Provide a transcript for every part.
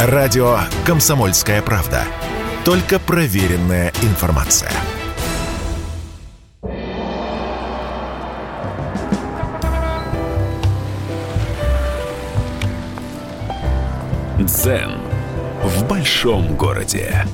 Радио «Комсомольская правда». Только проверенная информация. Дзен в большом городе.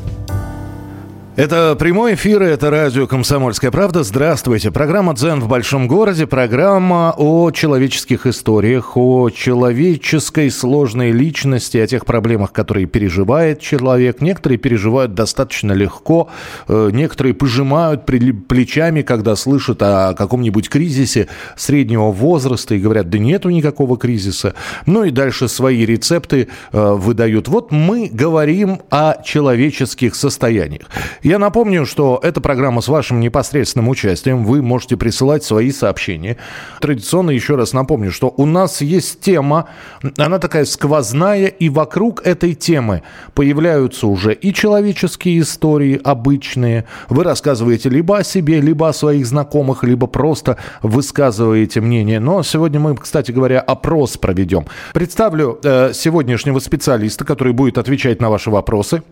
Это прямой эфир, это радио «Комсомольская правда». Здравствуйте. Программа «Дзен в большом городе». Программа о человеческих историях, о человеческой сложной личности, о тех проблемах, которые переживает человек. Некоторые переживают достаточно легко, э, некоторые пожимают плечами, когда слышат о каком-нибудь кризисе среднего возраста и говорят, да нету никакого кризиса. Ну и дальше свои рецепты э, выдают. Вот мы говорим о человеческих состояниях. Я напомню, что эта программа с вашим непосредственным участием. Вы можете присылать свои сообщения. Традиционно еще раз напомню, что у нас есть тема, она такая сквозная, и вокруг этой темы появляются уже и человеческие истории обычные. Вы рассказываете либо о себе, либо о своих знакомых, либо просто высказываете мнение. Но сегодня мы, кстати говоря, опрос проведем. Представлю э, сегодняшнего специалиста, который будет отвечать на ваши вопросы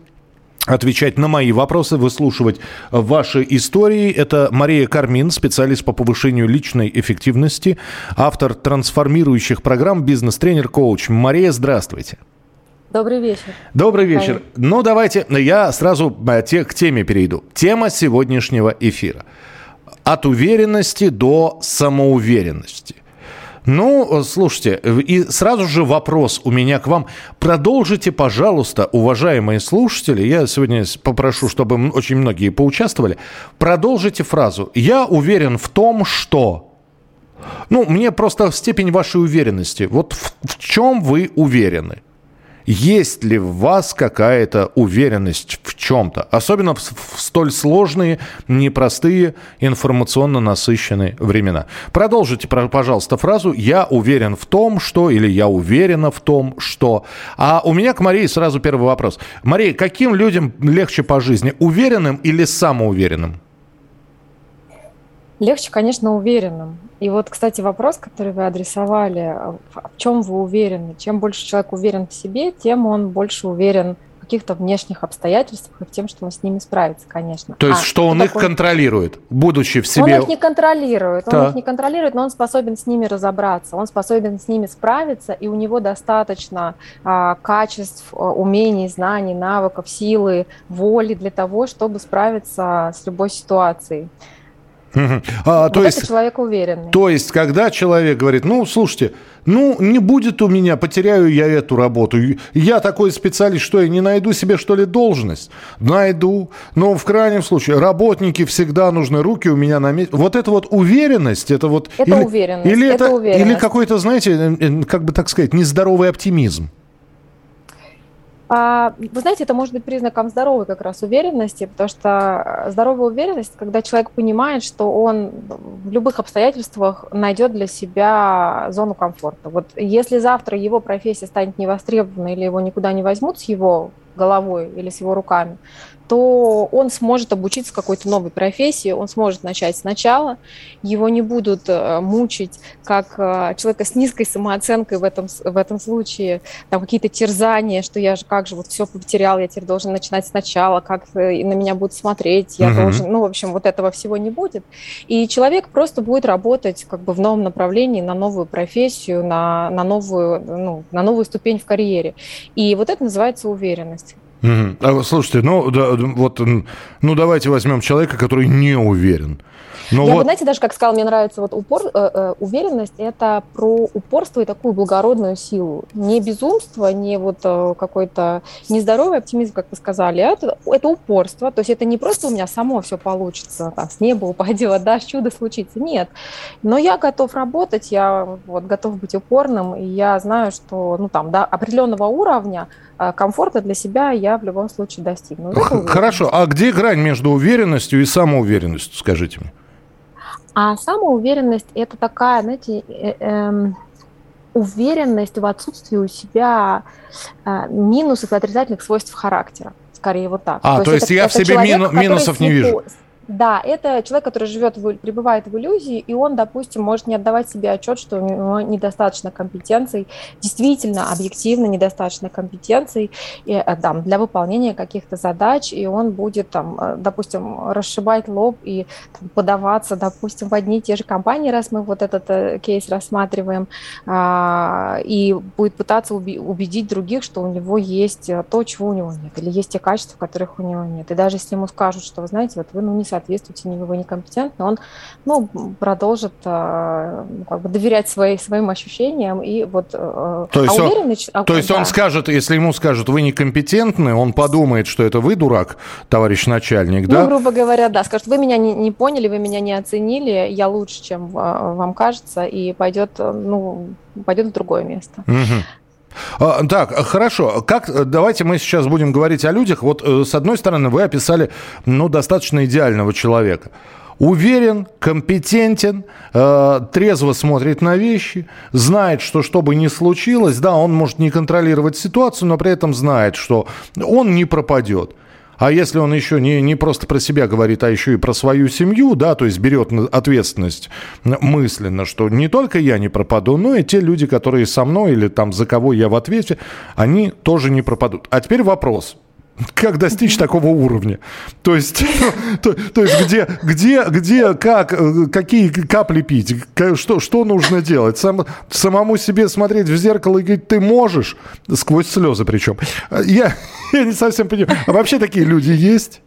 отвечать на мои вопросы, выслушивать ваши истории. Это Мария Кармин, специалист по повышению личной эффективности, автор трансформирующих программ, бизнес-тренер, коуч. Мария, здравствуйте. Добрый вечер. Добрый вечер. Ну, давайте я сразу э, к теме перейду. Тема сегодняшнего эфира. От уверенности до самоуверенности. Ну, слушайте, и сразу же вопрос у меня к вам. Продолжите, пожалуйста, уважаемые слушатели, я сегодня попрошу, чтобы очень многие поучаствовали, продолжите фразу. Я уверен в том, что... Ну, мне просто степень вашей уверенности. Вот в, в чем вы уверены? Есть ли в вас какая-то уверенность в чем-то? Особенно в, в столь сложные, непростые, информационно насыщенные времена. Продолжите, пожалуйста, фразу «Я уверен в том, что» или «Я уверена в том, что». А у меня к Марии сразу первый вопрос. Мария, каким людям легче по жизни? Уверенным или самоуверенным? Легче, конечно, уверенным. И вот, кстати, вопрос, который вы адресовали, в чем вы уверены? Чем больше человек уверен в себе, тем он больше уверен в каких-то внешних обстоятельствах и в тем, что он с ними справится, конечно. То есть, а, что он такое? их контролирует, будучи в себе? Он их не контролирует, он их не контролирует, но он способен с ними разобраться, он способен с ними справиться, и у него достаточно а, качеств, а, умений, знаний, навыков, силы, воли для того, чтобы справиться с любой ситуацией. А, вот то есть, человек уверенный. То есть, когда человек говорит, ну, слушайте, ну, не будет у меня, потеряю я эту работу. Я такой специалист, что я не найду себе, что ли, должность? Найду. Но в крайнем случае, работники всегда нужны, руки у меня на месте. Вот это вот уверенность, это вот... Это или, уверенность. Или, это, это уверенность. или какой-то, знаете, э, э, как бы так сказать, нездоровый оптимизм. А, вы знаете, это может быть признаком здоровой как раз уверенности, потому что здоровая уверенность, когда человек понимает, что он в любых обстоятельствах найдет для себя зону комфорта. Вот если завтра его профессия станет невостребованной или его никуда не возьмут с его головой или с его руками, то он сможет обучиться какой-то новой профессии, он сможет начать сначала, его не будут э, мучить, как э, человека с низкой самооценкой в этом, в этом случае, там какие-то терзания, что я же как же вот все потерял, я теперь должен начинать сначала, как э, на меня будут смотреть, я угу. должен, ну, в общем, вот этого всего не будет. И человек просто будет работать как бы в новом направлении, на новую профессию, на, на, новую, ну, на новую ступень в карьере. И вот это называется уверенность. Угу. А, слушайте, ну, да, вот, ну давайте возьмем человека, который не уверен. Ну, Я вот... бы, знаете, даже как сказал, мне нравится вот упор, э, э, уверенность, это про упорство и такую благородную силу. Не безумство, не вот э, какой-то нездоровый оптимизм, как вы сказали, а это, это упорство. То есть это не просто у меня само все получится, там, с неба упадет, да, чудо случится. Нет. Но я готов работать, я вот готов быть упорным, и я знаю, что, ну, там, до определенного уровня э, комфорта для себя я в любом случае достигну. Хорошо, а где грань между уверенностью и самоуверенностью, скажите мне? А самоуверенность – это такая, знаете, э, э, уверенность в отсутствии у себя э, минусов и отрицательных свойств характера. Скорее вот так. А, то, то есть, есть это, я это в себе человек, мину, минусов не вижу. Да, это человек, который живет, в, пребывает в иллюзии, и он, допустим, может не отдавать себе отчет, что у него недостаточно компетенций, действительно, объективно недостаточно компетенций и, э, там, для выполнения каких-то задач, и он будет, там, э, допустим, расшибать лоб и там, подаваться, допустим, в одни и те же компании, раз мы вот этот э, кейс рассматриваем, а, и будет пытаться убедить других, что у него есть то, чего у него нет, или есть те качества, которых у него нет. И даже если ему скажут, что, вы знаете, вот вы ну, не соответствуете, не вы некомпетентны, он ну, продолжит э, как бы доверять свои, своим ощущениям и вот... Э, то есть, а он, а, то есть да. он скажет, если ему скажут, вы некомпетентны, он подумает, что это вы дурак, товарищ начальник, да? Ну, грубо говоря, да, скажет, вы меня не, не поняли, вы меня не оценили, я лучше, чем э, вам кажется, и пойдет, ну, пойдет в другое место. Угу. А, так, хорошо. Как, давайте мы сейчас будем говорить о людях. Вот э, с одной стороны, вы описали, ну, достаточно идеального человека. Уверен, компетентен, э, трезво смотрит на вещи, знает, что что бы ни случилось, да, он может не контролировать ситуацию, но при этом знает, что он не пропадет. А если он еще не, не просто про себя говорит, а еще и про свою семью, да, то есть берет ответственность мысленно, что не только я не пропаду, но и те люди, которые со мной или там за кого я в ответе, они тоже не пропадут. А теперь вопрос. Как достичь такого уровня? То есть, то, то есть где, где, где, как, э, какие капли пить, что, что нужно делать? Сам, самому себе смотреть в зеркало и говорить, ты можешь, сквозь слезы причем. Я, я не совсем понимаю. А вообще такие люди есть?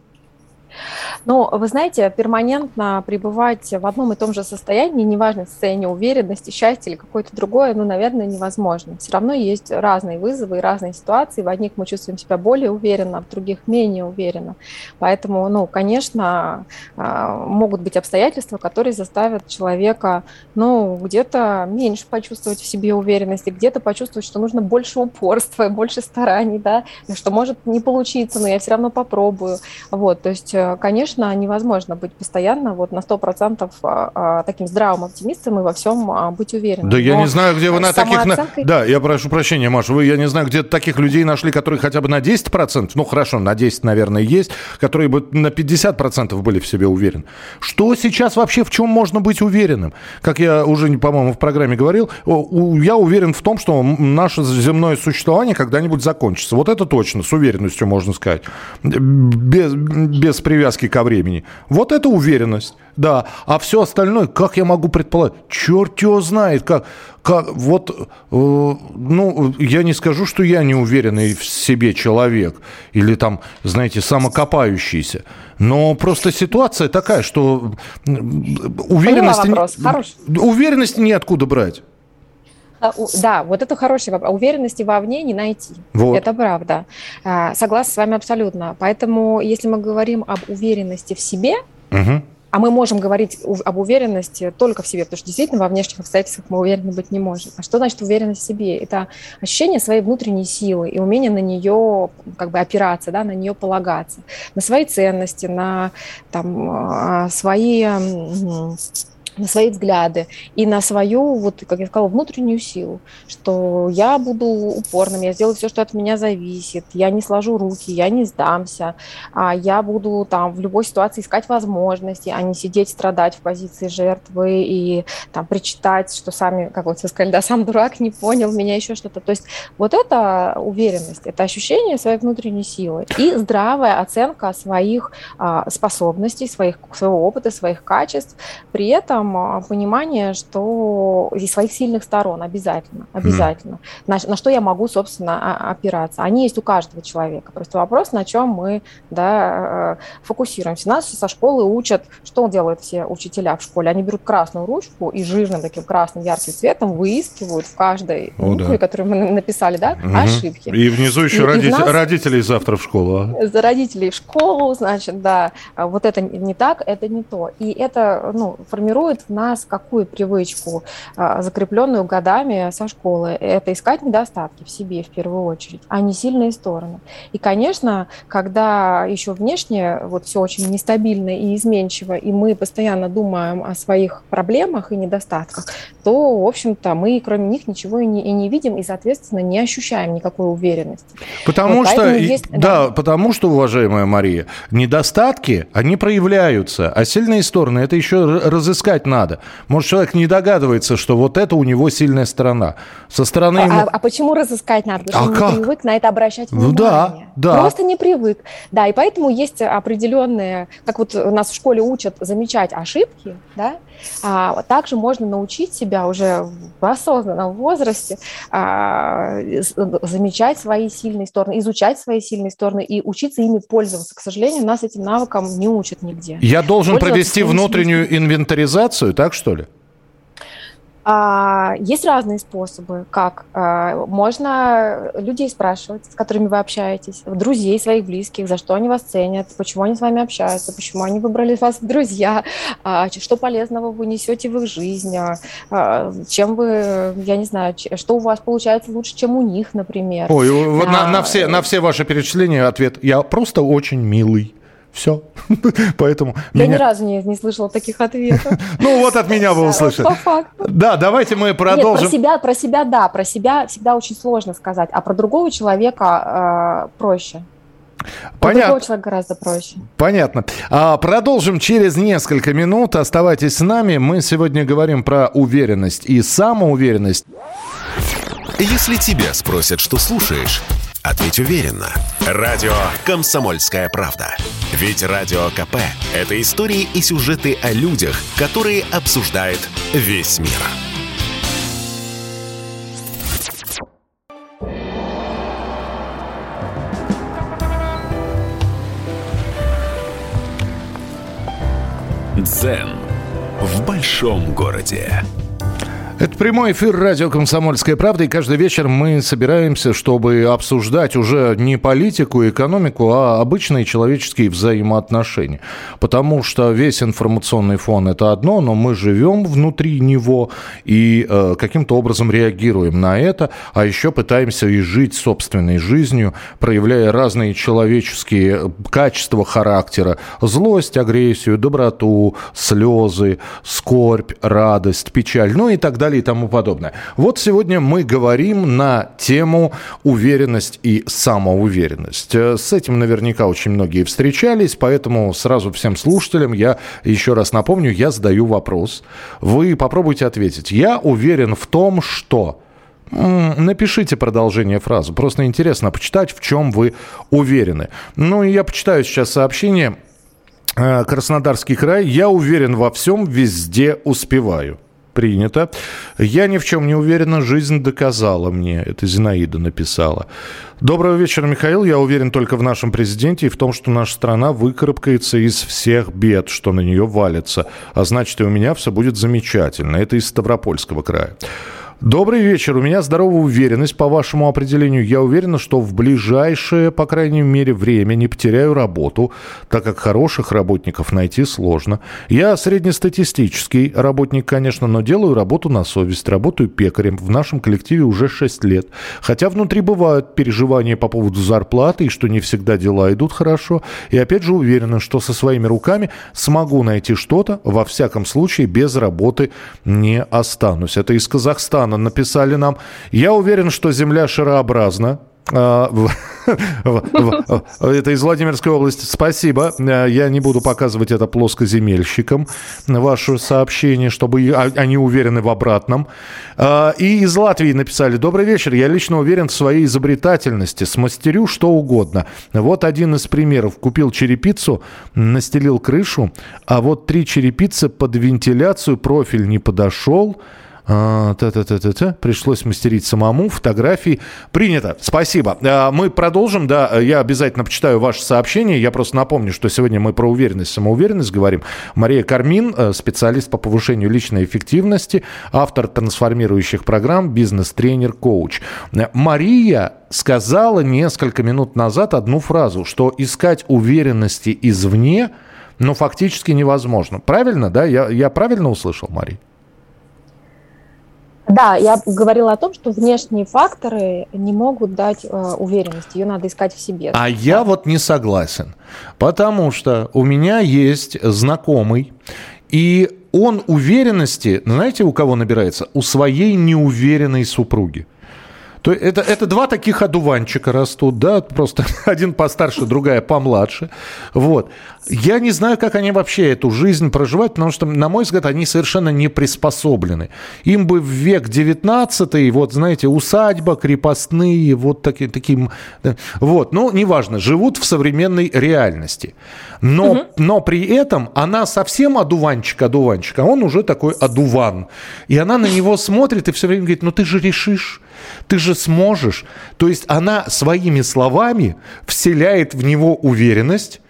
Но, вы знаете, перманентно пребывать в одном и том же состоянии, неважно состояние уверенности, счастья или какое-то другое, ну, наверное, невозможно. Все равно есть разные вызовы и разные ситуации. В одних мы чувствуем себя более уверенно, в других менее уверенно. Поэтому, ну, конечно, а, могут быть обстоятельства, которые заставят человека, ну, где-то меньше почувствовать в себе уверенности, где-то почувствовать, что нужно больше упорства, больше стараний, да, что может не получиться, но я все равно попробую. Вот, то есть, э, конечно, конечно, невозможно быть постоянно вот на 100% а, а, таким здравым оптимистом и во всем а, быть уверенным. Да Но я не знаю, где вы на таких... Да, я прошу прощения, Маша, вы, я не знаю, где таких людей нашли, которые хотя бы на 10%, ну хорошо, на 10, наверное, есть, которые бы на 50% были в себе уверены. Что сейчас вообще, в чем можно быть уверенным? Как я уже, по-моему, в программе говорил, я уверен в том, что наше земное существование когда-нибудь закончится. Вот это точно, с уверенностью можно сказать. Без, без привязки ко времени. Вот это уверенность, да. А все остальное, как я могу предположить? Черт его знает, как, как вот, э, ну, я не скажу, что я не уверенный в себе человек или там, знаете, самокопающийся, но просто ситуация такая, что уверенности, уверенности неоткуда брать. А, да, вот это хороший вопрос. Уверенности вовне не найти. Вот. Это правда. А, согласна с вами абсолютно. Поэтому, если мы говорим об уверенности в себе, угу. а мы можем говорить об уверенности только в себе, потому что действительно во внешних обстоятельствах мы уверены быть не можем. А что значит уверенность в себе? Это ощущение своей внутренней силы и умение на нее как бы опираться, да, на нее полагаться, на свои ценности, на там, а, свои на свои взгляды и на свою, вот, как я сказала, внутреннюю силу, что я буду упорным, я сделаю все, что от меня зависит, я не сложу руки, я не сдамся, а я буду там в любой ситуации искать возможности, а не сидеть страдать в позиции жертвы и там причитать, что сами, как вот вы сказали, да, сам дурак не понял меня, еще что-то. То есть вот это уверенность, это ощущение своей внутренней силы и здравая оценка своих а, способностей, своих, своего опыта, своих качеств, при этом этом а, понимание, что и своих сильных сторон обязательно, обязательно. Mm. На, на что я могу, собственно, опираться. Они есть у каждого человека. Просто вопрос, на чем мы да, э, фокусируемся. Нас со школы учат, что делают все учителя в школе. Они берут красную ручку и жирным таким красным ярким цветом выискивают в каждой О, букве, да. которую мы написали, да, угу. ошибки. И внизу еще и, роди... и нас... родителей завтра в школу. А? За родителей в школу, значит, да, вот это не так, это не то. И это ну, формирует формирует в нас какую привычку, а, закрепленную годами со школы? Это искать недостатки в себе в первую очередь, а не сильные стороны. И, конечно, когда еще внешне вот все очень нестабильно и изменчиво, и мы постоянно думаем о своих проблемах и недостатках, то, в общем-то, мы кроме них ничего и не, и не видим, и, соответственно, не ощущаем никакой уверенности. Потому вот что, есть, да, да, потому что, уважаемая Мария, недостатки, они проявляются, а сильные стороны, это еще разыскать надо. Может, человек не догадывается, что вот это у него сильная сторона. Со стороны... А, ему... а, а почему разыскать надо? Потому а что он не привык на это обращать внимание. Ну да, да. Просто не привык. Да, и поэтому есть определенные, как вот нас в школе учат замечать ошибки, да, а, также можно научить себя уже в осознанном возрасте а, замечать свои сильные стороны, изучать свои сильные стороны и учиться ими пользоваться. К сожалению, нас этим навыкам не учат нигде. Я должен провести внутреннюю инвентаризацию, так что ли? А, есть разные способы, как. А, можно людей спрашивать, с которыми вы общаетесь, друзей своих близких, за что они вас ценят, почему они с вами общаются, почему они выбрали вас в друзья, а, что полезного вы несете в их жизнь, чем вы, я не знаю, что у вас получается лучше, чем у них, например. Ой, на, на, все, на все ваши перечисления ответ «я просто очень милый». Все. Поэтому Я меня... ни разу не, не слышала таких ответов. ну вот от меня вы услышали. Да, давайте мы продолжим. Нет, про себя, про себя, да, про себя всегда очень сложно сказать, а про другого человека э, проще. Понятно. человек гораздо проще. Понятно. А, продолжим через несколько минут. Оставайтесь с нами. Мы сегодня говорим про уверенность и самоуверенность. Если тебя спросят, что слушаешь, Ответь уверенно. Радио «Комсомольская правда». Ведь Радио КП – это истории и сюжеты о людях, которые обсуждает весь мир. Дзен в большом городе. Это прямой эфир радио «Комсомольская правда», и каждый вечер мы собираемся, чтобы обсуждать уже не политику экономику, а обычные человеческие взаимоотношения. Потому что весь информационный фон – это одно, но мы живем внутри него и э, каким-то образом реагируем на это, а еще пытаемся и жить собственной жизнью, проявляя разные человеческие качества характера – злость, агрессию, доброту, слезы, скорбь, радость, печаль, ну и так далее далее и тому подобное. Вот сегодня мы говорим на тему уверенность и самоуверенность. Э, с этим наверняка очень многие встречались, поэтому сразу всем слушателям я еще раз напомню, я задаю вопрос. Вы попробуйте ответить. Я уверен в том, что... Напишите продолжение фразы. Просто интересно почитать, в чем вы уверены. Ну, и я почитаю сейчас сообщение. Э, Краснодарский край. Я уверен во всем, везде успеваю принято. Я ни в чем не уверена, жизнь доказала мне. Это Зинаида написала. Доброго вечера, Михаил. Я уверен только в нашем президенте и в том, что наша страна выкарабкается из всех бед, что на нее валится. А значит, и у меня все будет замечательно. Это из Ставропольского края. Добрый вечер. У меня здоровая уверенность по вашему определению. Я уверена, что в ближайшее, по крайней мере, время не потеряю работу, так как хороших работников найти сложно. Я среднестатистический работник, конечно, но делаю работу на совесть. Работаю пекарем. В нашем коллективе уже 6 лет. Хотя внутри бывают переживания по поводу зарплаты и что не всегда дела идут хорошо. И опять же уверена, что со своими руками смогу найти что-то. Во всяком случае, без работы не останусь. Это из Казахстана Казахстана написали нам. Я уверен, что Земля шарообразна. А, это из Владимирской области. Спасибо. А, я не буду показывать это плоскоземельщикам, ваше сообщение, чтобы они уверены в обратном. А, и из Латвии написали. Добрый вечер. Я лично уверен в своей изобретательности. Смастерю что угодно. Вот один из примеров. Купил черепицу, настелил крышу, а вот три черепицы под вентиляцию профиль не подошел. А, та-та-та-та-та. Пришлось мастерить самому. Фотографии. Принято. Спасибо. А, мы продолжим. Да, я обязательно почитаю ваше сообщение. Я просто напомню, что сегодня мы про уверенность, самоуверенность говорим. Мария Кармин, э, специалист по повышению личной эффективности, автор трансформирующих программ, бизнес-тренер, коуч. Мария сказала несколько минут назад одну фразу, что искать уверенности извне, ну, фактически невозможно. Правильно, да? Я, я правильно услышал, Мария? Да, я говорила о том, что внешние факторы не могут дать э, уверенность, ее надо искать в себе. А я вот не согласен, потому что у меня есть знакомый, и он уверенности, знаете, у кого набирается? У своей неуверенной супруги. То это, это два таких одуванчика растут, да, просто один постарше, другая помладше. Вот. Я не знаю, как они вообще эту жизнь проживают, потому что, на мой взгляд, они совершенно не приспособлены. Им бы в век 19 вот, знаете, усадьба, крепостные, вот таки, таким... Вот, ну, неважно, живут в современной реальности. Но, угу. но при этом она совсем одуванчик-одуванчик, а он уже такой одуван. И она на него смотрит и все время говорит, ну ты же решишь, ты же сможешь. То есть она своими словами вселяет в него уверенность,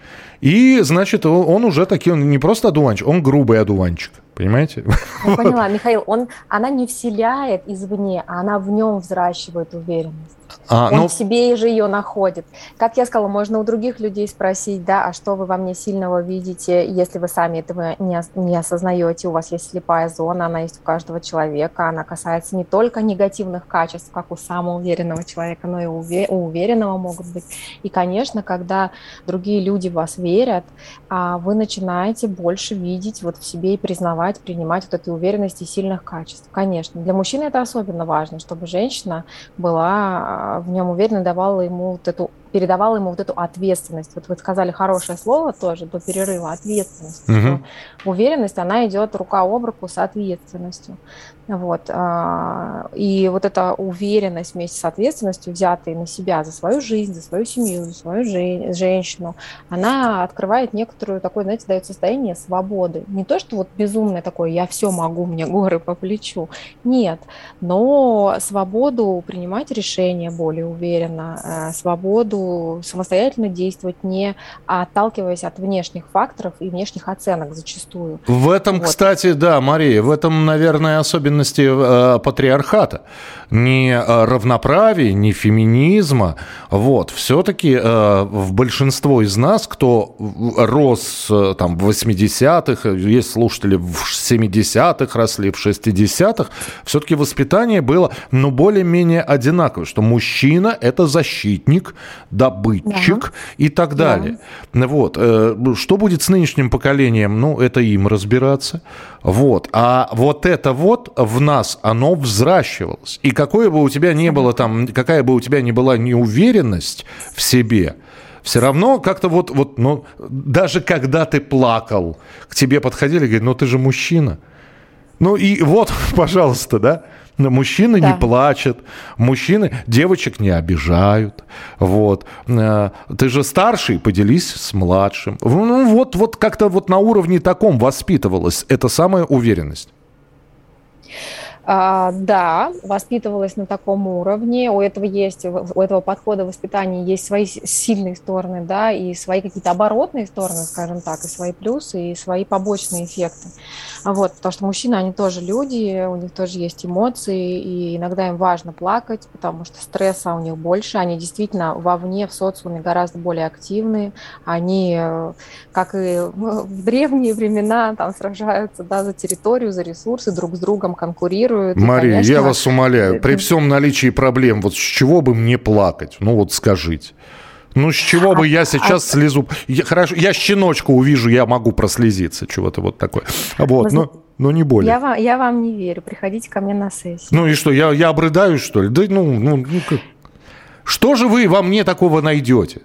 и, значит, он уже такой, он не просто одуванчик, он грубый одуванчик. Понимаете? Я поняла, Михаил, он, она не вселяет извне, а она в нем взращивает уверенность. А, Он ну... в себе же ее находит. Как я сказала, можно у других людей спросить, да, а что вы во мне сильного видите, если вы сами этого не, не осознаете, у вас есть слепая зона, она есть у каждого человека, она касается не только негативных качеств, как у самоуверенного человека, но и у, уверенного могут быть. И, конечно, когда другие люди в вас верят, а вы начинаете больше видеть вот в себе и признавать, принимать вот эту уверенность и сильных качеств. Конечно, для мужчины это особенно важно, чтобы женщина была в нем уверенно давала ему вот эту передавала ему вот эту ответственность. Вот вы сказали хорошее слово тоже до перерыва, ответственность. Угу. Уверенность, она идет рука об руку с ответственностью. Вот. А, и вот эта уверенность вместе с ответственностью, взятая на себя за свою жизнь, за свою семью, за свою женщину, она открывает некоторую такое, знаете, дает состояние свободы. Не то, что вот безумное такое, я все могу, мне горы по плечу. Нет, но свободу принимать решения более уверенно, э, самостоятельно действовать, не отталкиваясь от внешних факторов и внешних оценок зачастую. В этом, вот. кстати, да, Мария, в этом, наверное, особенно особенности э, патриархата. Ни э, равноправия, ни феминизма. Вот. Все-таки э, в большинство из нас, кто рос э, там, в 80-х, есть слушатели в 70-х росли, в 60-х, все-таки воспитание было, ну, более-менее одинаковое, что мужчина – это защитник, добытчик да. и так далее. Да. Вот. Э, что будет с нынешним поколением? Ну, это им разбираться. Вот. А вот это вот в нас, оно взращивалось. И какое бы у тебя ни было там, какая бы у тебя ни была неуверенность в себе, все равно как-то вот, вот, ну, даже когда ты плакал, к тебе подходили и говорили, ну ты же мужчина. Ну и вот, пожалуйста, да, Мужчины да. не плачут, мужчины девочек не обижают. Вот. Э, ты же старший, поделись с младшим. Ну вот, вот как-то вот на уровне таком воспитывалась эта самая уверенность. А, да, воспитывалась на таком уровне. У этого есть, у этого подхода воспитания есть свои сильные стороны, да, и свои какие-то оборотные стороны, скажем так, и свои плюсы, и свои побочные эффекты. Вот, потому что мужчины, они тоже люди, у них тоже есть эмоции, и иногда им важно плакать, потому что стресса у них больше, они действительно вовне, в социуме гораздо более активны, они, как и в древние времена, там сражаются, да, за территорию, за ресурсы, друг с другом конкурируют, реагируют. Мария, конечно, я вас умоляю, при всем наличии проблем, вот с чего бы мне плакать? Ну вот скажите. Ну, с чего бы я а сейчас слезу? Я, хорошо, я щеночку увижу, я могу прослезиться, чего-то вот такое. Вот, но, но не более. Я вам, я вам не верю. Приходите ко мне на сессию. Ну и что, я, я обрыдаю, что ли? Да ну, ну, ну как? Что же вы во мне такого найдете?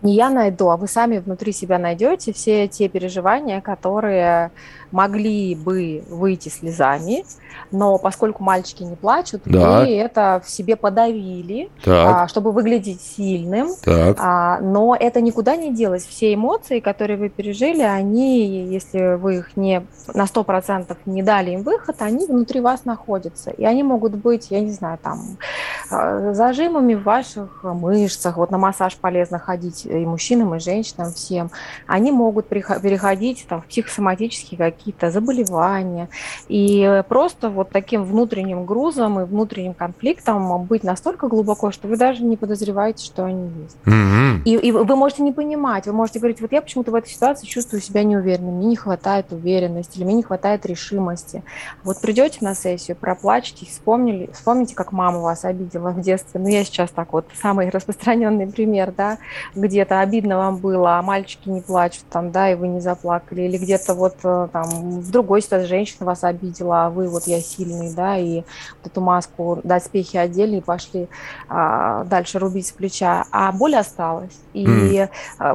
Не я найду, а вы сами внутри себя найдете все те переживания, которые могли бы выйти слезами, но поскольку мальчики не плачут, да. вы это в себе подавили, а, чтобы выглядеть сильным. Так. А, но это никуда не делось. Все эмоции, которые вы пережили, они, если вы их не на 100% не дали им выход, они внутри вас находятся. И они могут быть, я не знаю, там, а, зажимами в ваших мышцах. Вот на массаж полезно ходить и мужчинам, и женщинам, всем. Они могут переходить там, в психосоматические какие какие-то заболевания. И просто вот таким внутренним грузом и внутренним конфликтом быть настолько глубоко, что вы даже не подозреваете, что они есть. Mm-hmm. И, и вы можете не понимать, вы можете говорить, вот я почему-то в этой ситуации чувствую себя неуверенным, мне не хватает уверенности, или мне не хватает решимости. Вот придете на сессию, проплачете, вспомнили, вспомните, как мама вас обидела в детстве. Ну, я сейчас так вот, самый распространенный пример, да, где-то обидно вам было, а мальчики не плачут там, да, и вы не заплакали, или где-то вот э, там там в другой ситуации женщина вас обидела, а вы вот я сильный, да, и вот эту маску, доспехи одели и пошли а, дальше рубить с плеча, а боль осталась. И mm.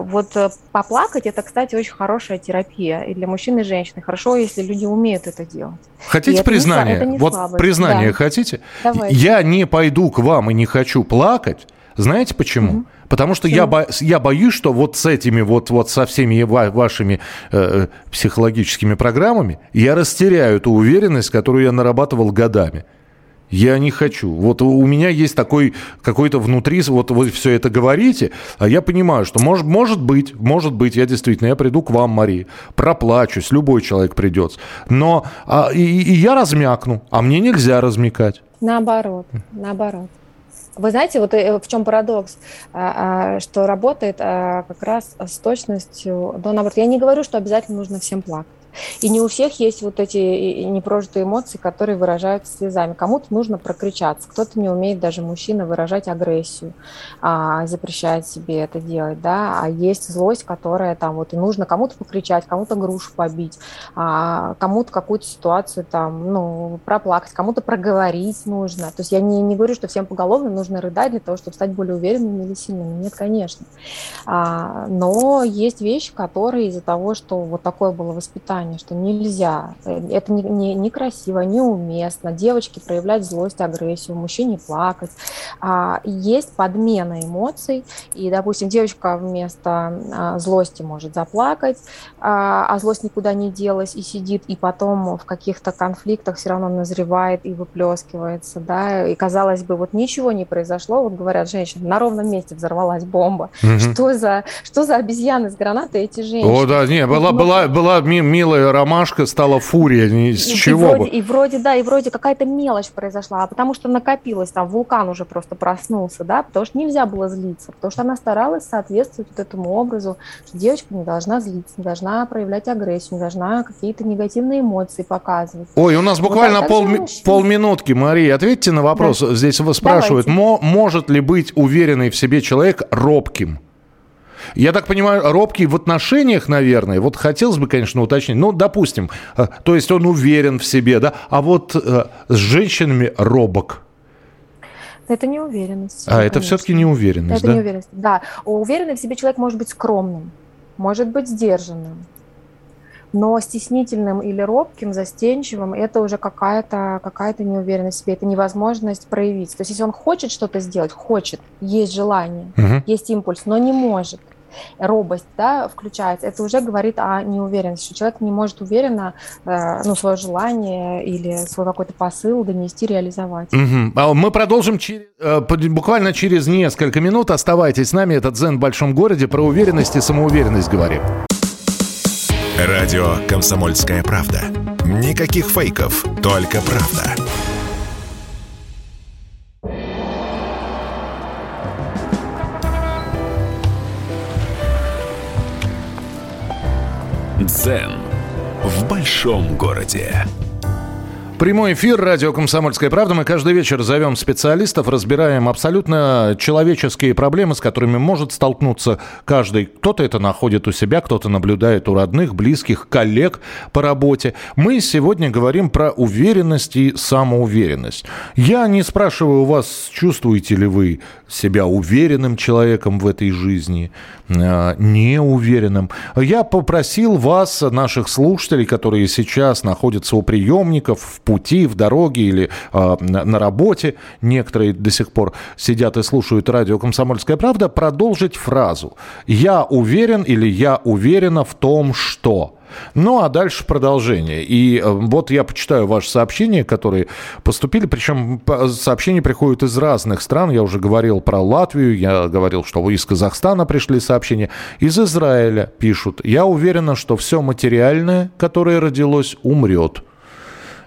вот э, поплакать это, кстати, очень хорошая терапия и для мужчин и женщин. Хорошо, если люди умеют это делать. Хотите признание? Не, не вот слабость. признание да. хотите? Давайте. Я не пойду к вам и не хочу плакать. Знаете почему? Mm-hmm. Потому что я, бо, я боюсь, что вот с этими вот, вот со всеми вашими э, психологическими программами я растеряю ту уверенность, которую я нарабатывал годами. Я не хочу. Вот у меня есть такой какой-то внутри, вот вы все это говорите, а я понимаю, что может, может быть, может быть, я действительно, я приду к вам, Мария, проплачусь, любой человек придет. Но а, и, и я размякну, а мне нельзя размекать. Наоборот, наоборот. Вы знаете, вот э, в чем парадокс, а, а, что работает а, как раз с точностью до наоборот. Я не говорю, что обязательно нужно всем плакать. И не у всех есть вот эти непрожитые эмоции, которые выражаются слезами. Кому-то нужно прокричаться, кто-то не умеет даже мужчина выражать агрессию, а, запрещает себе это делать, да, а есть злость, которая там вот и нужно кому-то покричать, кому-то грушу побить, а, кому-то какую-то ситуацию там, ну, проплакать, кому-то проговорить нужно. То есть я не, не говорю, что всем поголовно нужно рыдать для того, чтобы стать более уверенными или сильными. Нет, конечно. А, но есть вещи, которые из-за того, что вот такое было воспитание, понимание, что нельзя, э, это не, не, некрасиво, неуместно, девочке проявлять злость, агрессию, мужчине плакать. А, есть подмена эмоций, и, допустим, девочка вместо а, злости может заплакать, а, а злость никуда не делась и сидит, и потом в каких-то конфликтах все равно назревает и выплескивается, да, и казалось бы, вот ничего не произошло, вот говорят женщины, на ровном месте взорвалась бомба. Угу. Что за, что за обезьяны с гранатой эти женщины? О, да, не, была, была, была милая ромашка стала фурия. С и, чего и вроде, бы. И вроде, да, и вроде какая-то мелочь произошла, а потому что накопилось, там вулкан уже просто проснулся, да, потому что нельзя было злиться, потому что она старалась соответствовать вот этому образу, что девочка не должна злиться, не должна проявлять агрессию, не должна какие-то негативные эмоции показывать. Ой, у нас буквально вот, пол, полминутки, Мария, ответьте на вопрос. Да. Здесь спрашивают, может ли быть уверенный в себе человек робким? Я так понимаю, робкий в отношениях, наверное. Вот хотелось бы, конечно, уточнить. Ну, допустим, э, то есть он уверен в себе, да? А вот э, с женщинами робок. Это не уверенность. А, конечно. это все-таки не уверенность, это да? не уверенность, да. Уверенный в себе человек может быть скромным, может быть сдержанным. Но стеснительным или робким, застенчивым, это уже какая-то какая неуверенность в себе, это невозможность проявить. То есть если он хочет что-то сделать, хочет, есть желание, угу. есть импульс, но не может, робость да, включается, это уже говорит о неуверенности, что человек не может уверенно э, ну, свое желание или свой какой-то посыл донести, реализовать. Угу. Мы продолжим через, э, буквально через несколько минут. Оставайтесь с нами. Этот «Дзен в большом городе» про уверенность и самоуверенность говорим. Радио «Комсомольская правда». Никаких фейков, только правда. Дзен в большом городе. Прямой эфир, радио «Комсомольская правда». Мы каждый вечер зовем специалистов, разбираем абсолютно человеческие проблемы, с которыми может столкнуться каждый. Кто-то это находит у себя, кто-то наблюдает у родных, близких, коллег по работе. Мы сегодня говорим про уверенность и самоуверенность. Я не спрашиваю у вас, чувствуете ли вы себя уверенным человеком в этой жизни, э, неуверенным. Я попросил вас, наших слушателей, которые сейчас находятся у приемников, пути, в дороге или э, на работе, некоторые до сих пор сидят и слушают радио «Комсомольская правда», продолжить фразу «Я уверен» или «Я уверена в том, что». Ну, а дальше продолжение. И э, вот я почитаю ваши сообщения, которые поступили. Причем сообщения приходят из разных стран. Я уже говорил про Латвию, я говорил, что из Казахстана пришли сообщения. Из Израиля пишут. Я уверена, что все материальное, которое родилось, умрет.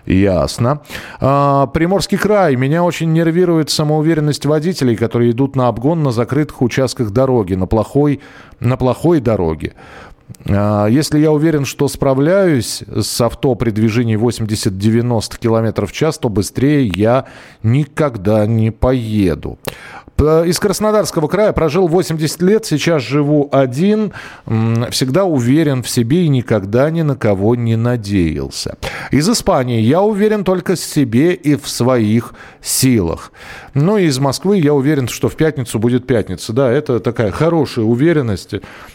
Ясно. А, Приморский край. Меня очень нервирует самоуверенность водителей, которые идут на обгон на закрытых участках дороги, на плохой, на плохой дороге. А, если я уверен, что справляюсь с авто при движении 80-90 км в час, то быстрее я никогда не поеду. Из Краснодарского края прожил 80 лет, сейчас живу один, всегда уверен в себе и никогда ни на кого не надеялся. Из Испании я уверен только в себе и в своих силах. Ну и из Москвы я уверен, что в пятницу будет пятница. Да, это такая хорошая уверенность.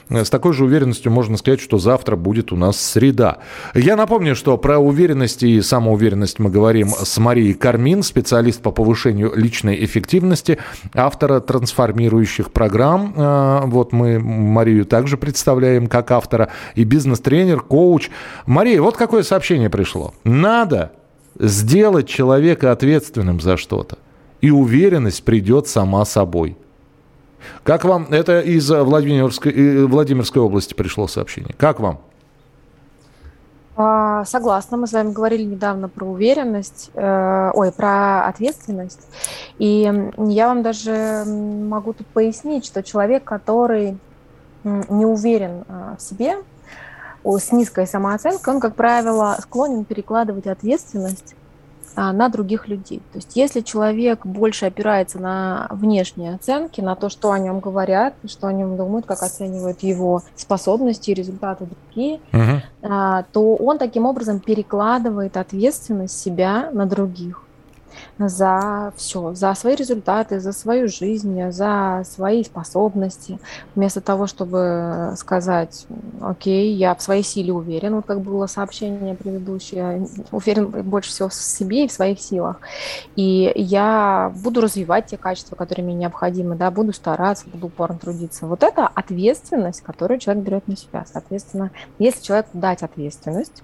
С такой же уверенностью можно сказать, что завтра будет у нас среда. Я напомню, что про уверенность и самоуверенность мы говорим с Марией Кармин, специалист по повышению личной эффективности, автора трансформирующих программ. А, вот мы Марию также представляем как автора и бизнес-тренер, коуч. Мария, вот какое сообщение пришло. Надо сделать человека ответственным за что-то, и уверенность придет сама собой. Как вам, это из Владимирской, Владимирской области пришло сообщение. Как вам? А, согласна, мы с вами говорили недавно про уверенность, э, ой, про ответственность. И я вам даже могу тут пояснить, что человек, который не уверен э, в себе, с низкой самооценкой, он, как правило, склонен перекладывать ответственность а, на других людей. То есть если человек больше опирается на внешние оценки, на то, что о нем говорят, что о нем думают, как оценивают его способности и результаты другие, угу. то он таким образом перекладывает ответственность себя на других за все, за свои результаты, за свою жизнь, за свои способности, вместо того, чтобы сказать, окей, я в своей силе уверен, вот как было сообщение предыдущее, уверен больше всего в себе и в своих силах, и я буду развивать те качества, которые мне необходимы, да, буду стараться, буду упорно трудиться. Вот это ответственность, которую человек берет на себя. Соответственно, если человеку дать ответственность,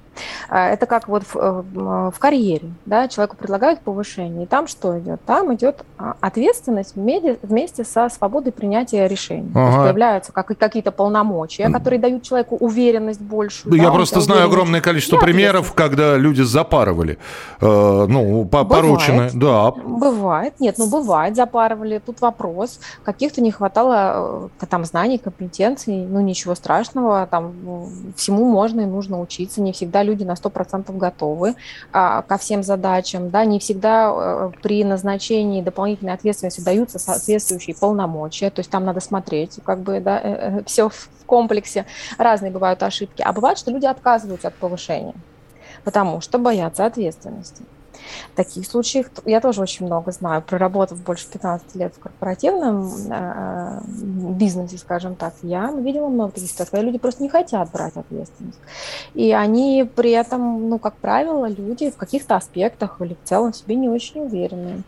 это как вот в, э, в карьере, да, человеку предлагают повышение, и там что идет? Там идет а, ответственность вместе, со свободой принятия решений. Ага. То есть появляются как, какие-то полномочия, которые дают человеку уверенность большую. Я да, просто знаю огромное количество примеров, когда люди запарывали, э, ну, по, поручены. Да. Бывает, нет, ну бывает, запарывали. Тут вопрос, каких-то не хватало э, там знаний, компетенций, ну ничего страшного, там всему можно и нужно учиться, не всегда люди на 100% готовы а, ко всем задачам, да, не всегда а, при назначении дополнительной ответственности даются соответствующие полномочия, то есть там надо смотреть, как бы, да, э, э, все в комплексе, разные бывают ошибки, а бывает, что люди отказываются от повышения, потому что боятся ответственности. Таких случаев я тоже очень много знаю, проработав больше 15 лет в корпоративном э, бизнесе, скажем так, я видела много таких ситуаций, когда люди просто не хотят брать ответственность. И они при этом, ну, как правило, люди в каких-то аспектах или в целом себе не очень уверены.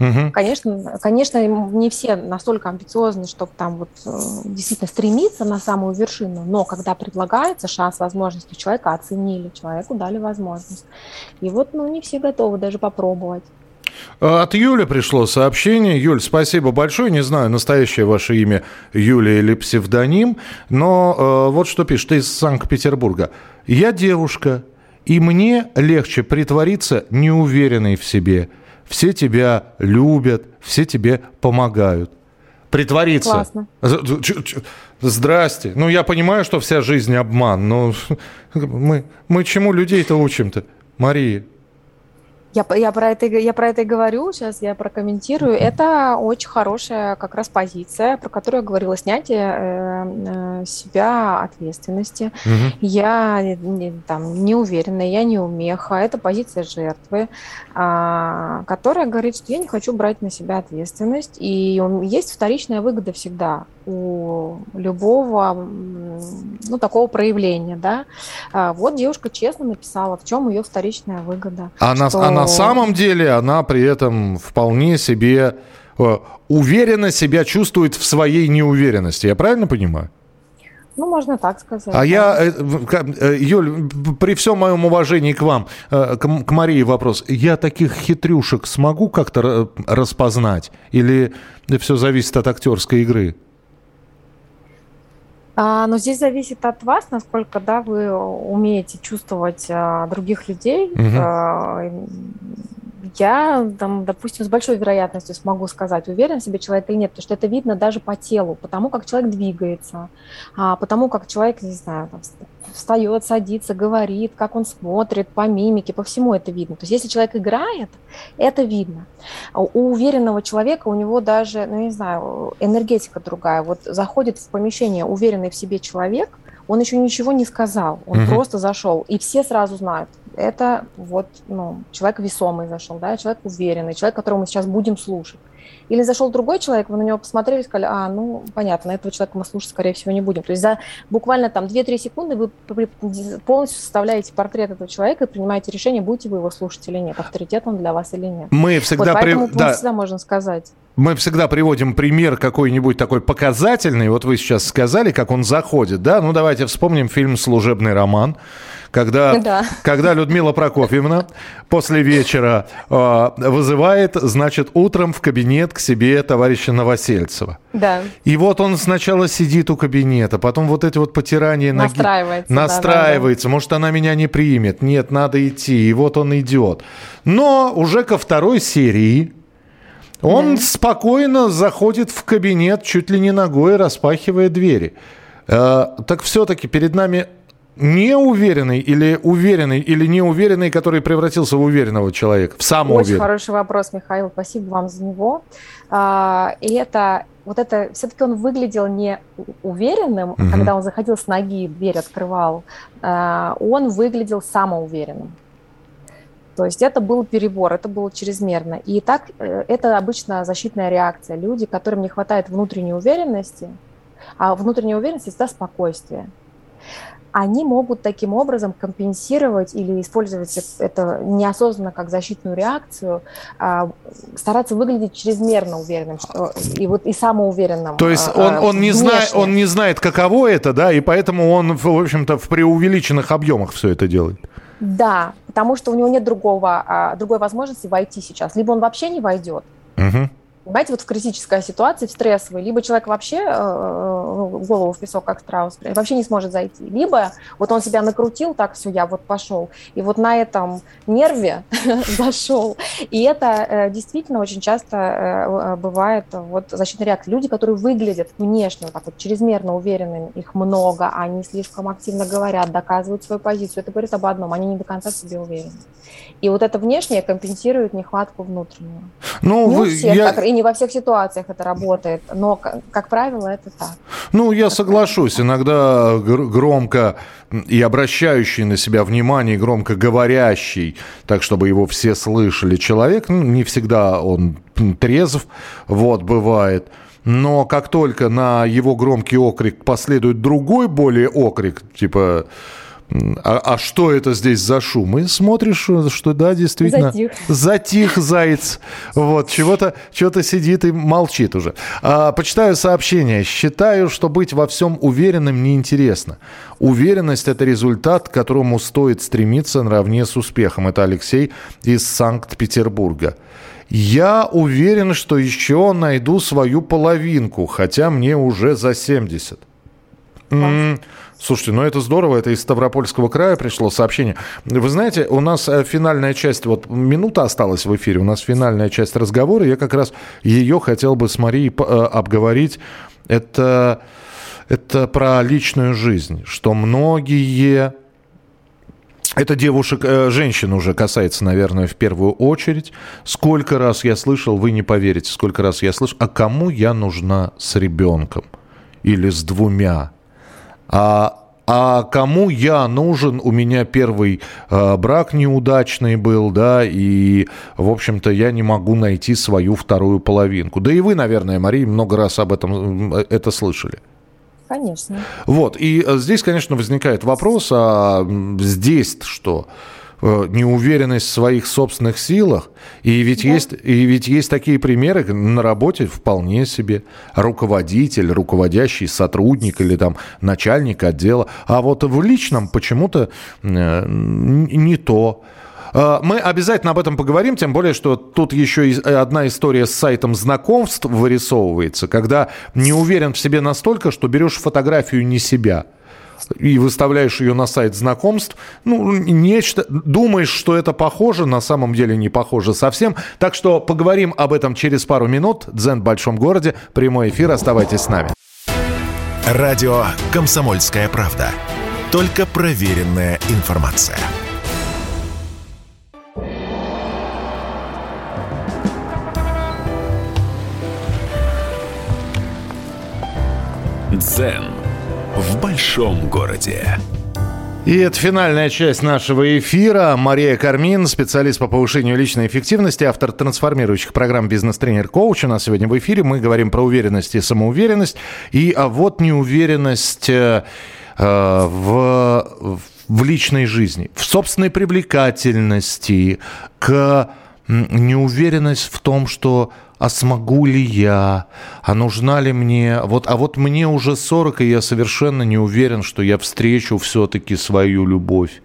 Угу. Конечно, конечно, не все настолько амбициозны, чтобы там вот э, действительно стремиться на самую вершину, но когда предлагается шанс, возможность у человека оценили, человеку дали возможность. И вот, ну, не все готовы даже попробовать. Э, от Юли пришло сообщение. Юль, спасибо большое. Не знаю, настоящее ваше имя Юлия или псевдоним, но э, вот что пишет из Санкт-Петербурга. Я девушка, и мне легче притвориться неуверенной в себе – все тебя любят, все тебе помогают. Притвориться. Классно. Здрасте. Ну, я понимаю, что вся жизнь обман, но мы, мы чему людей-то учим-то, Мария? Я, я, про это, я про это и говорю, сейчас я прокомментирую. Это очень хорошая как раз позиция, про которую я говорила, снятие э, э, себя ответственности. Угу. Я не, там, не уверена, я не умеха. Это позиция жертвы, э, которая говорит, что я не хочу брать на себя ответственность. И есть вторичная выгода всегда у любого ну, такого проявления. Да? А вот девушка честно написала, в чем ее вторичная выгода. А, что... на, а на самом деле она при этом вполне себе э, уверенно себя чувствует в своей неуверенности. Я правильно понимаю? Ну, можно так сказать. А да. я, э, э, Юль, при всем моем уважении к вам, к Марии вопрос. Я таких хитрюшек смогу как-то распознать? Или все зависит от актерской игры? А, но здесь зависит от вас, насколько да, вы умеете чувствовать а, других людей. Угу. А, Я, там, допустим, с большой вероятностью смогу сказать, уверен в себе человек или нет, потому что это видно даже по телу, потому как человек двигается, а, потому как человек, не знаю, там, встает, садится, говорит, как он смотрит, по мимике, по всему это видно. То есть если человек играет, это видно. А у уверенного человека, у него даже, ну, не знаю, энергетика другая. Вот заходит в помещение уверенный в себе человек, он еще ничего не сказал, он угу. просто зашел, и все сразу знают, это вот ну, человек весомый зашел, да, человек уверенный, человек, которого мы сейчас будем слушать. Или зашел другой человек, вы на него посмотрели и сказали, а, ну, понятно, этого человека мы слушать, скорее всего, не будем. То есть за буквально там 2-3 секунды вы полностью составляете портрет этого человека и принимаете решение, будете вы его слушать или нет, авторитет он для вас или нет. Мы всегда... Вот поэтому при... да. всегда можно сказать. Мы всегда приводим пример какой-нибудь такой показательный. Вот вы сейчас сказали, как он заходит, да? Ну, давайте вспомним фильм «Служебный роман», когда, да. когда Людмила Прокофьевна после вечера э, вызывает, значит, утром в кабинет к себе товарища Новосельцева. Да. И вот он сначала сидит у кабинета, потом вот эти вот потирания ноги... Настраивается. Настраивается. Да, да, да. Может, она меня не примет. Нет, надо идти. И вот он идет. Но уже ко второй серии он да. спокойно заходит в кабинет, чуть ли не ногой распахивая двери. Э, так все-таки перед нами неуверенный или уверенный или неуверенный, который превратился в уверенного человека, в самоуверенного? Очень хороший вопрос, Михаил, спасибо вам за него. А, и это вот это все-таки он выглядел не уверенным, угу. когда он заходил с ноги, дверь открывал, а, он выглядел самоуверенным. То есть это был перебор, это было чрезмерно. И так э, это обычно защитная реакция. Люди, которым не хватает внутренней уверенности, а внутренняя уверенность – это спокойствие они могут таким образом компенсировать или использовать это неосознанно как защитную реакцию, а, стараться выглядеть чрезмерно уверенным что, и вот и самоуверенным. То есть он, он, не знает, он не знает, каково это, да, и поэтому он, в общем-то, в преувеличенных объемах все это делает. Да, потому что у него нет другого, а, другой возможности войти сейчас. Либо он вообще не войдет, угу. Понимаете, вот в критической ситуации, в стрессовой, либо человек вообще э, э, голову в песок, как страус, вообще не сможет зайти. Либо вот он себя накрутил, так, все, я вот пошел, и вот на этом нерве зашел. И это э, действительно очень часто э, бывает вот защитная реакция. Люди, которые выглядят внешне вот так вот чрезмерно уверенными, их много, они слишком активно говорят, доказывают свою позицию. Это говорит об одном, они не до конца себе уверены. И вот это внешнее компенсирует нехватку внутреннюю. Ну, не вы, всех я... так, не во всех ситуациях это работает, но, как правило, это так. Ну, я соглашусь. Иногда громко и обращающий на себя внимание, громко говорящий, так, чтобы его все слышали человек, ну, не всегда он трезв, вот, бывает. Но как только на его громкий окрик последует другой более окрик, типа а, а что это здесь за шум? И смотришь, что да, действительно. Затих. Затих заяц. Вот, чего-то чего сидит и молчит уже. А, почитаю сообщение. Считаю, что быть во всем уверенным неинтересно. Уверенность – это результат, к которому стоит стремиться наравне с успехом. Это Алексей из Санкт-Петербурга. Я уверен, что еще найду свою половинку, хотя мне уже за 70. М-м- Слушайте, ну это здорово, это из Ставропольского края пришло сообщение. Вы знаете, у нас э, финальная часть, вот минута осталась в эфире, у нас финальная часть разговора, я как раз ее хотел бы с Марией э, обговорить. Это, это про личную жизнь, что многие это девушек, э, женщин уже касается, наверное, в первую очередь. Сколько раз я слышал, вы не поверите, сколько раз я слышал, а кому я нужна с ребенком или с двумя? А, а кому я нужен? У меня первый э, брак неудачный был, да, и, в общем-то, я не могу найти свою вторую половинку. Да и вы, наверное, Мария, много раз об этом э, это слышали. Конечно. Вот, и э, здесь, конечно, возникает вопрос, а здесь что? Э, неуверенность в своих собственных силах. И ведь, да. есть, и ведь есть такие примеры на работе вполне себе. Руководитель, руководящий сотрудник или там начальник отдела. А вот в личном почему-то э, не то. Э, мы обязательно об этом поговорим, тем более, что тут еще одна история с сайтом знакомств вырисовывается, когда не уверен в себе настолько, что берешь фотографию не себя – и выставляешь ее на сайт знакомств, ну, нечто, думаешь, что это похоже, на самом деле не похоже совсем. Так что поговорим об этом через пару минут. Дзен в большом городе, прямой эфир, оставайтесь с нами. Радио «Комсомольская правда». Только проверенная информация. Дзен в большом городе. И это финальная часть нашего эфира. Мария Кармин, специалист по повышению личной эффективности, автор трансформирующих программ «Бизнес-тренер-коуч». У нас сегодня в эфире мы говорим про уверенность и самоуверенность. И а вот неуверенность э, э в, в личной жизни, в собственной привлекательности, к неуверенность в том, что а смогу ли я, а нужна ли мне, вот, а вот мне уже 40, и я совершенно не уверен, что я встречу все-таки свою любовь.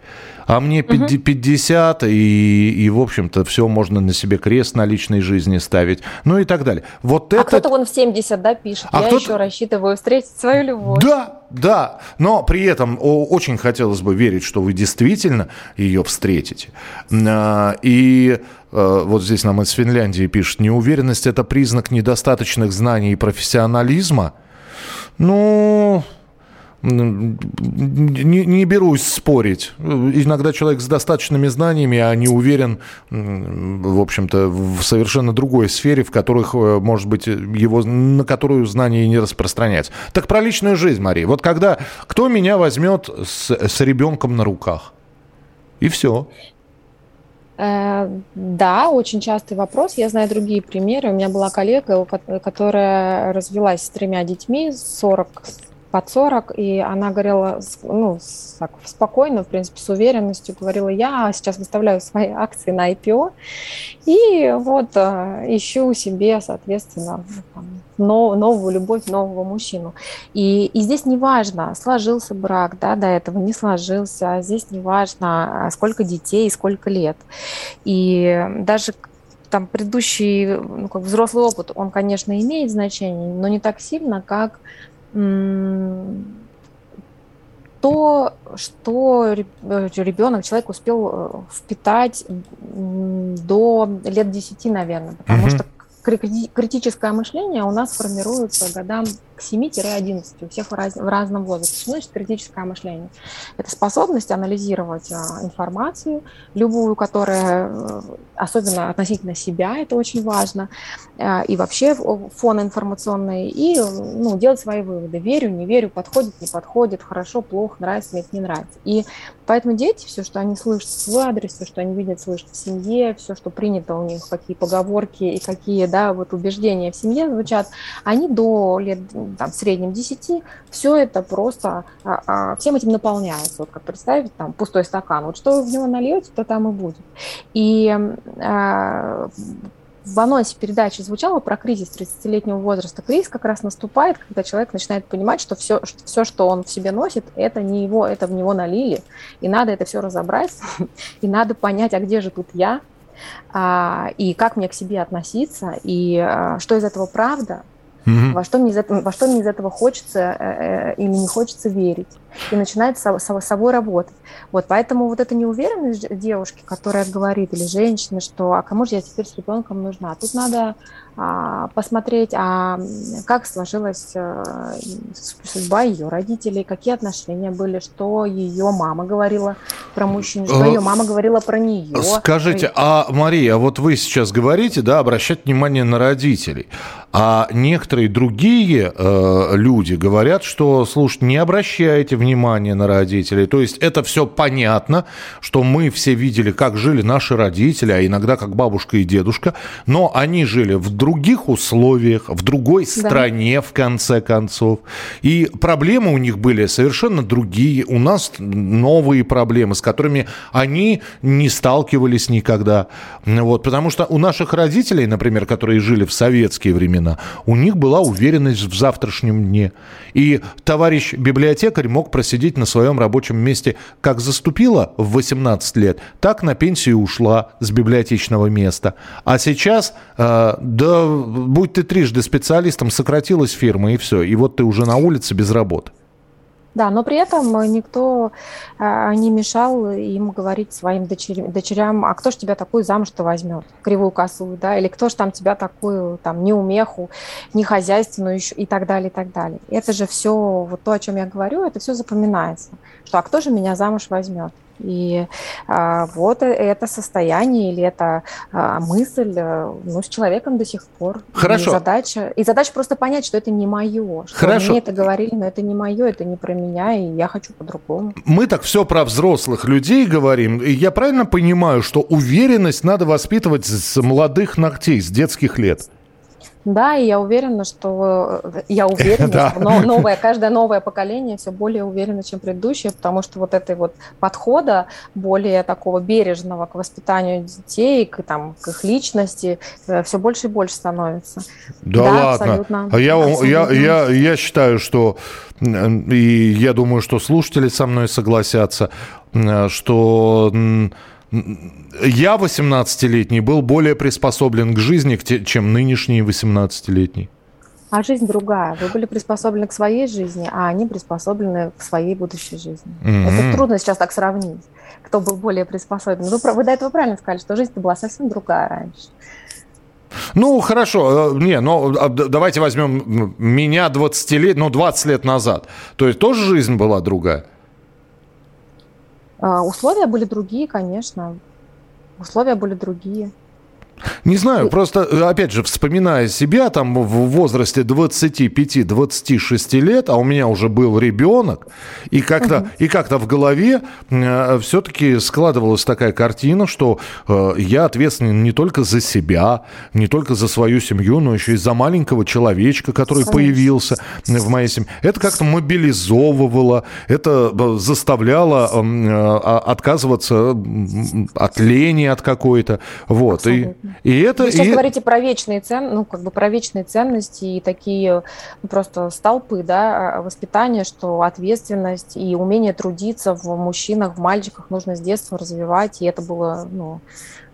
А мне 50, угу. и, и, в общем-то, все можно на себе крест на личной жизни ставить. Ну и так далее. Вот а это... кто-то вон в 70, да, пишет. А я еще рассчитываю встретить свою любовь. Да, да. Но при этом очень хотелось бы верить, что вы действительно ее встретите. А, и э, вот здесь нам из Финляндии пишет, неуверенность – это признак недостаточных знаний и профессионализма. Ну, не, не берусь спорить. Иногда человек с достаточными знаниями, а не уверен, в общем-то, в совершенно другой сфере, в которых, э, может быть, его, на которую знания не распространяются. Так про личную жизнь, Мария. Вот когда кто меня возьмет с, с ребенком на руках? И все. Э, да, очень частый вопрос. Я знаю другие примеры. У меня была коллега, которая развелась с тремя детьми, 40 под 40, и она говорила, ну, так, спокойно, в принципе, с уверенностью говорила, я сейчас выставляю свои акции на IPO, и вот э, ищу себе, соответственно, там, нов, новую любовь, нового мужчину. И, и здесь не важно, сложился брак, да, до этого не сложился, здесь не важно, а сколько детей, сколько лет. И даже там предыдущий ну, как взрослый опыт, он, конечно, имеет значение, но не так сильно, как то, что ребенок, человек успел э, впитать до лет 10, наверное, потому mm-hmm. что критическое мышление у нас формируется годам к 7-11, у всех в, раз, в разном возрасте. Что значит критическое мышление? Это способность анализировать а, информацию, любую, которая, э, особенно относительно себя, это очень важно, а, и вообще фон информационный, и ну, делать свои выводы. Верю, не верю, подходит, не подходит, хорошо, плохо, нравится, мне это не нравится. И поэтому дети, все, что они слышат в свой адрес, все, что они видят, слышат в семье, все, что принято у них, какие поговорки и какие да, вот убеждения в семье звучат, они до лет там, в среднем 10, все это просто, а, а, всем этим наполняется. Вот как представить, там, пустой стакан. Вот что вы в него нальете, то там и будет. И а, в анонсе передачи звучало про кризис 30-летнего возраста. Кризис как раз наступает, когда человек начинает понимать, что все, что все, что он в себе носит, это не его, это в него налили. И надо это все разобрать, и надо понять, а где же тут я, а, и как мне к себе относиться, и а, что из этого правда, Угу. Во, что мне из этого, во что мне из этого хочется э, э, или не хочется верить. И начинает с, с собой работать. Вот, поэтому вот эта неуверенность девушки, которая говорит, или женщины, что а кому же я теперь с ребенком нужна? Тут надо посмотреть, а как сложилась а, судьба ее родителей, какие отношения были, что ее мама говорила про мужчин, что ее мама говорила про нее. Скажите, а Мария, вот вы сейчас говорите, да, обращать внимание на родителей, а некоторые другие э, люди говорят, что, слушай, не обращайте внимания на родителей, то есть это все понятно, что мы все видели, как жили наши родители, а иногда как бабушка и дедушка, но они жили в других условиях, в другой стране, да. в конце концов. И проблемы у них были совершенно другие. У нас новые проблемы, с которыми они не сталкивались никогда. Вот, потому что у наших родителей, например, которые жили в советские времена, у них была уверенность в завтрашнем дне. И товарищ библиотекарь мог просидеть на своем рабочем месте как заступила в 18 лет, так на пенсию ушла с библиотечного места. А сейчас, э, да будь ты трижды специалистом, сократилась фирма и все. И вот ты уже на улице без работы. Да, но при этом никто а, не мешал им говорить своим дочерям, дочерям а кто ж тебя такую замуж-то возьмет, кривую косую, да, или кто ж там тебя такую, там, неумеху, нехозяйственную еще, и так далее, и так далее. Это же все, вот то, о чем я говорю, это все запоминается, что а кто же меня замуж возьмет? И а, вот это состояние или эта а, мысль э, ну, с человеком до сих пор. Хорошо. И задача, и задача просто понять, что это не мое. Что Хорошо. Мне это говорили, но это не мое, это не про меня, и я хочу по-другому. Мы так все про взрослых людей говорим. И я правильно понимаю, что уверенность надо воспитывать с молодых ногтей, с детских лет? Да, и я уверена, что я уверена, да. что новое, каждое новое поколение все более уверено, чем предыдущее, потому что вот этой вот подхода более такого бережного к воспитанию детей, к, там, к их личности, э, все больше и больше становится. Да, да ладно. Абсолютно, а я, абсолютно. Я, я, я считаю, что, и я думаю, что слушатели со мной согласятся, что я 18-летний был более приспособлен к жизни, чем нынешний 18-летний. А жизнь другая. Вы были приспособлены к своей жизни, а они приспособлены к своей будущей жизни. Mm-hmm. Это трудно сейчас так сравнить, кто был более приспособлен. Вы, вы до этого правильно сказали, что жизнь была совсем другая раньше. Ну, хорошо. Э, не, ну, а, давайте возьмем меня 20 лет, ну, 20 лет назад. То есть тоже жизнь была другая? А, условия были другие, конечно. Условия были другие. Не знаю, просто, опять же, вспоминая себя там в возрасте 25-26 лет, а у меня уже был ребенок, и как-то, угу. и как-то в голове э, все-таки складывалась такая картина, что э, я ответственен не только за себя, не только за свою семью, но еще и за маленького человечка, который Конечно. появился в моей семье. Это как-то мобилизовывало, это э, заставляло э, отказываться от лени от какой-то. Вот. И, и это, Вы сейчас и... говорите про вечные ценности, ну, как бы про вечные ценности и такие ну, просто столпы, да, а, воспитания, что ответственность и умение трудиться в мужчинах, в мальчиках нужно с детства развивать, и это было, ну,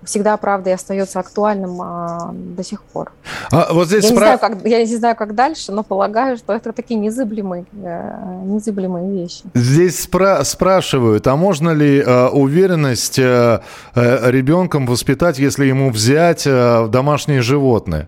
всегда, правда, и остается актуальным а, до сих пор. А вот здесь я, не знаю, как, я не знаю, как дальше, но полагаю, что это такие незыблемые, э, незыблемые вещи. Здесь спра- спрашивают, а можно ли э, уверенность э, э, ребенком воспитать, если ему взять э, домашнее животное?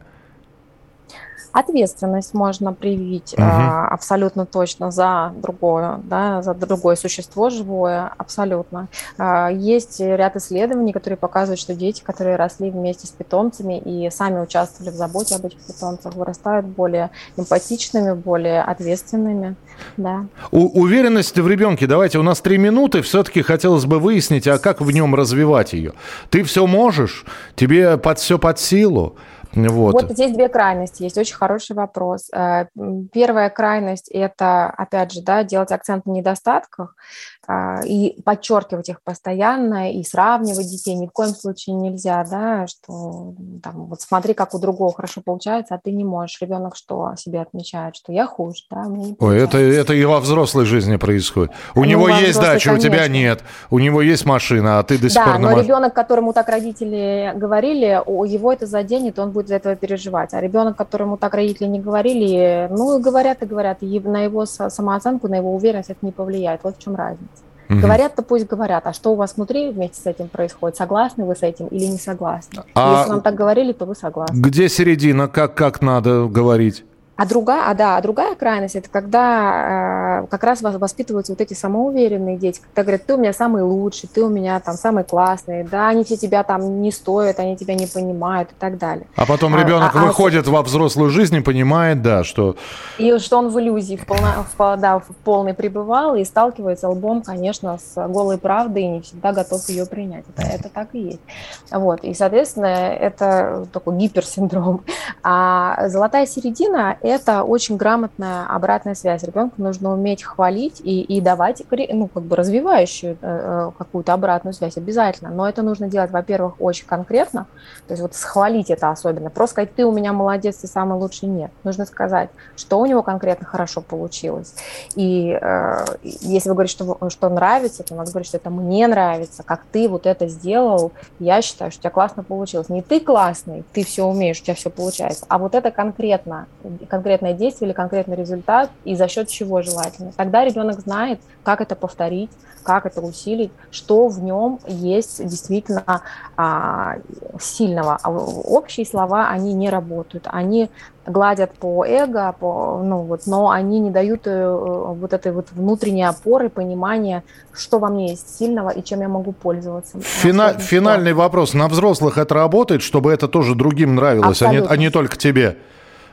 Ответственность можно привить угу. а, абсолютно точно за другое, да, за другое существо живое, абсолютно. А, есть ряд исследований, которые показывают, что дети, которые росли вместе с питомцами и сами участвовали в заботе об этих питомцах, вырастают более эмпатичными, более ответственными. Да. У, уверенность в ребенке. Давайте, у нас три минуты. Все-таки хотелось бы выяснить, а как в нем развивать ее. Ты все можешь, тебе под все под силу. Вот. вот здесь две крайности есть. Очень хороший вопрос. Э, первая крайность – это, опять же, да, делать акцент на недостатках. А, и подчеркивать их постоянно, и сравнивать детей ни в коем случае нельзя, да, что там, вот смотри, как у другого хорошо получается, а ты не можешь. Ребенок что себе отмечает, что я хуже, да, мне не Ой, это, это и во взрослой жизни происходит. У ну, него есть дача, конечно. у тебя нет, у него есть машина, а ты до сих да, пор... Да, но маш... ребенок, которому так родители говорили, его это заденет, он будет за этого переживать. А ребенок, которому так родители не говорили, ну, говорят и говорят, и на его самооценку, на его уверенность это не повлияет. Вот в чем разница. Угу. Говорят-то пусть говорят, а что у вас внутри вместе с этим происходит? Согласны вы с этим или не согласны? А Если вам так говорили, то вы согласны. Где середина? Как, как надо говорить? А другая, а да, а другая крайность это когда э, как раз воспитываются вот эти самоуверенные дети, когда говорят, ты у меня самый лучший, ты у меня там самый классный, да, они тебя там не стоят, они тебя не понимают и так далее. А потом ребенок а, а, выходит а, во взрослую жизнь и понимает, да, что... И что он в иллюзии в, полно, в, да, в полной пребывал и сталкивается лбом, конечно, с голой правдой и не всегда готов ее принять. Это, это так и есть. Вот, и, соответственно, это такой гиперсиндром. А золотая середина это очень грамотная обратная связь. Ребенку нужно уметь хвалить и, и давать ну, как бы развивающую э, э, какую-то обратную связь обязательно. Но это нужно делать, во-первых, очень конкретно. То есть вот схвалить это особенно. Просто сказать, ты у меня молодец, ты самый лучший, нет. Нужно сказать, что у него конкретно хорошо получилось. И э, если вы говорите, что, что нравится, то надо говорить, что это мне нравится, как ты вот это сделал, я считаю, что у тебя классно получилось. Не ты классный, ты все умеешь, у тебя все получается, а вот это конкретно, конкретное действие или конкретный результат и за счет чего желательно. Тогда ребенок знает, как это повторить, как это усилить, что в нем есть действительно а, сильного. А общие слова, они не работают, они гладят по эго, по, ну, вот, но они не дают э, вот этой вот внутренней опоры, понимания, что во мне есть сильного и чем я могу пользоваться. Фина- финальный вопрос. На взрослых это работает, чтобы это тоже другим нравилось, а не, а не только тебе?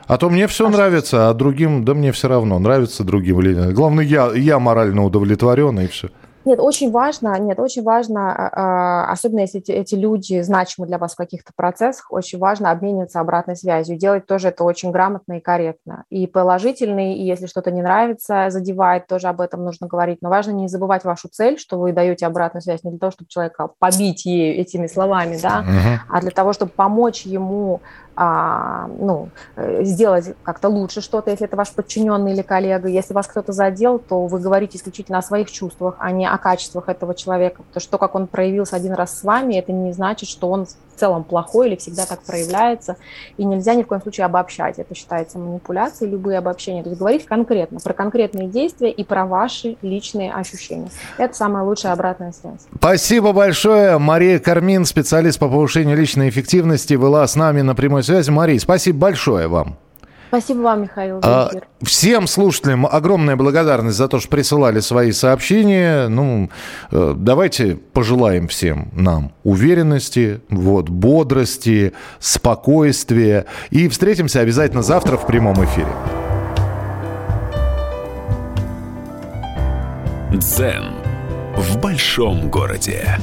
А то мне все а нравится, а другим, да мне все равно, нравится другим или нет. Главное, я, я морально удовлетворен, и все. Нет, очень важно, нет, очень важно, а, а, особенно если эти, эти люди значимы для вас в каких-то процессах, очень важно обмениваться обратной связью, делать тоже это очень грамотно и корректно. И положительный, и если что-то не нравится, задевает, тоже об этом нужно говорить. Но важно не забывать вашу цель, что вы даете обратную связь не для того, чтобы человека побить ею этими словами, да, uh-huh. а для того, чтобы помочь ему а, ну, э, сделать как-то лучше что-то, если это ваш подчиненный или коллега. Если вас кто-то задел, то вы говорите исключительно о своих чувствах, а не о качествах этого человека. Потому что то, как он проявился один раз с вами, это не значит, что он в целом плохой или всегда так проявляется. И нельзя ни в коем случае обобщать. Это считается манипуляцией, любые обобщения. То есть говорить конкретно про конкретные действия и про ваши личные ощущения. Это самая лучшая обратная связь. Спасибо большое. Мария Кармин, специалист по повышению личной эффективности, была с нами на прямой связи. Мария, спасибо большое вам. Спасибо вам, Михаил. А, всем слушателям огромная благодарность за то, что присылали свои сообщения. Ну, э, давайте пожелаем всем нам уверенности, вот, бодрости, спокойствия. И встретимся обязательно завтра в прямом эфире. Дзен в большом городе.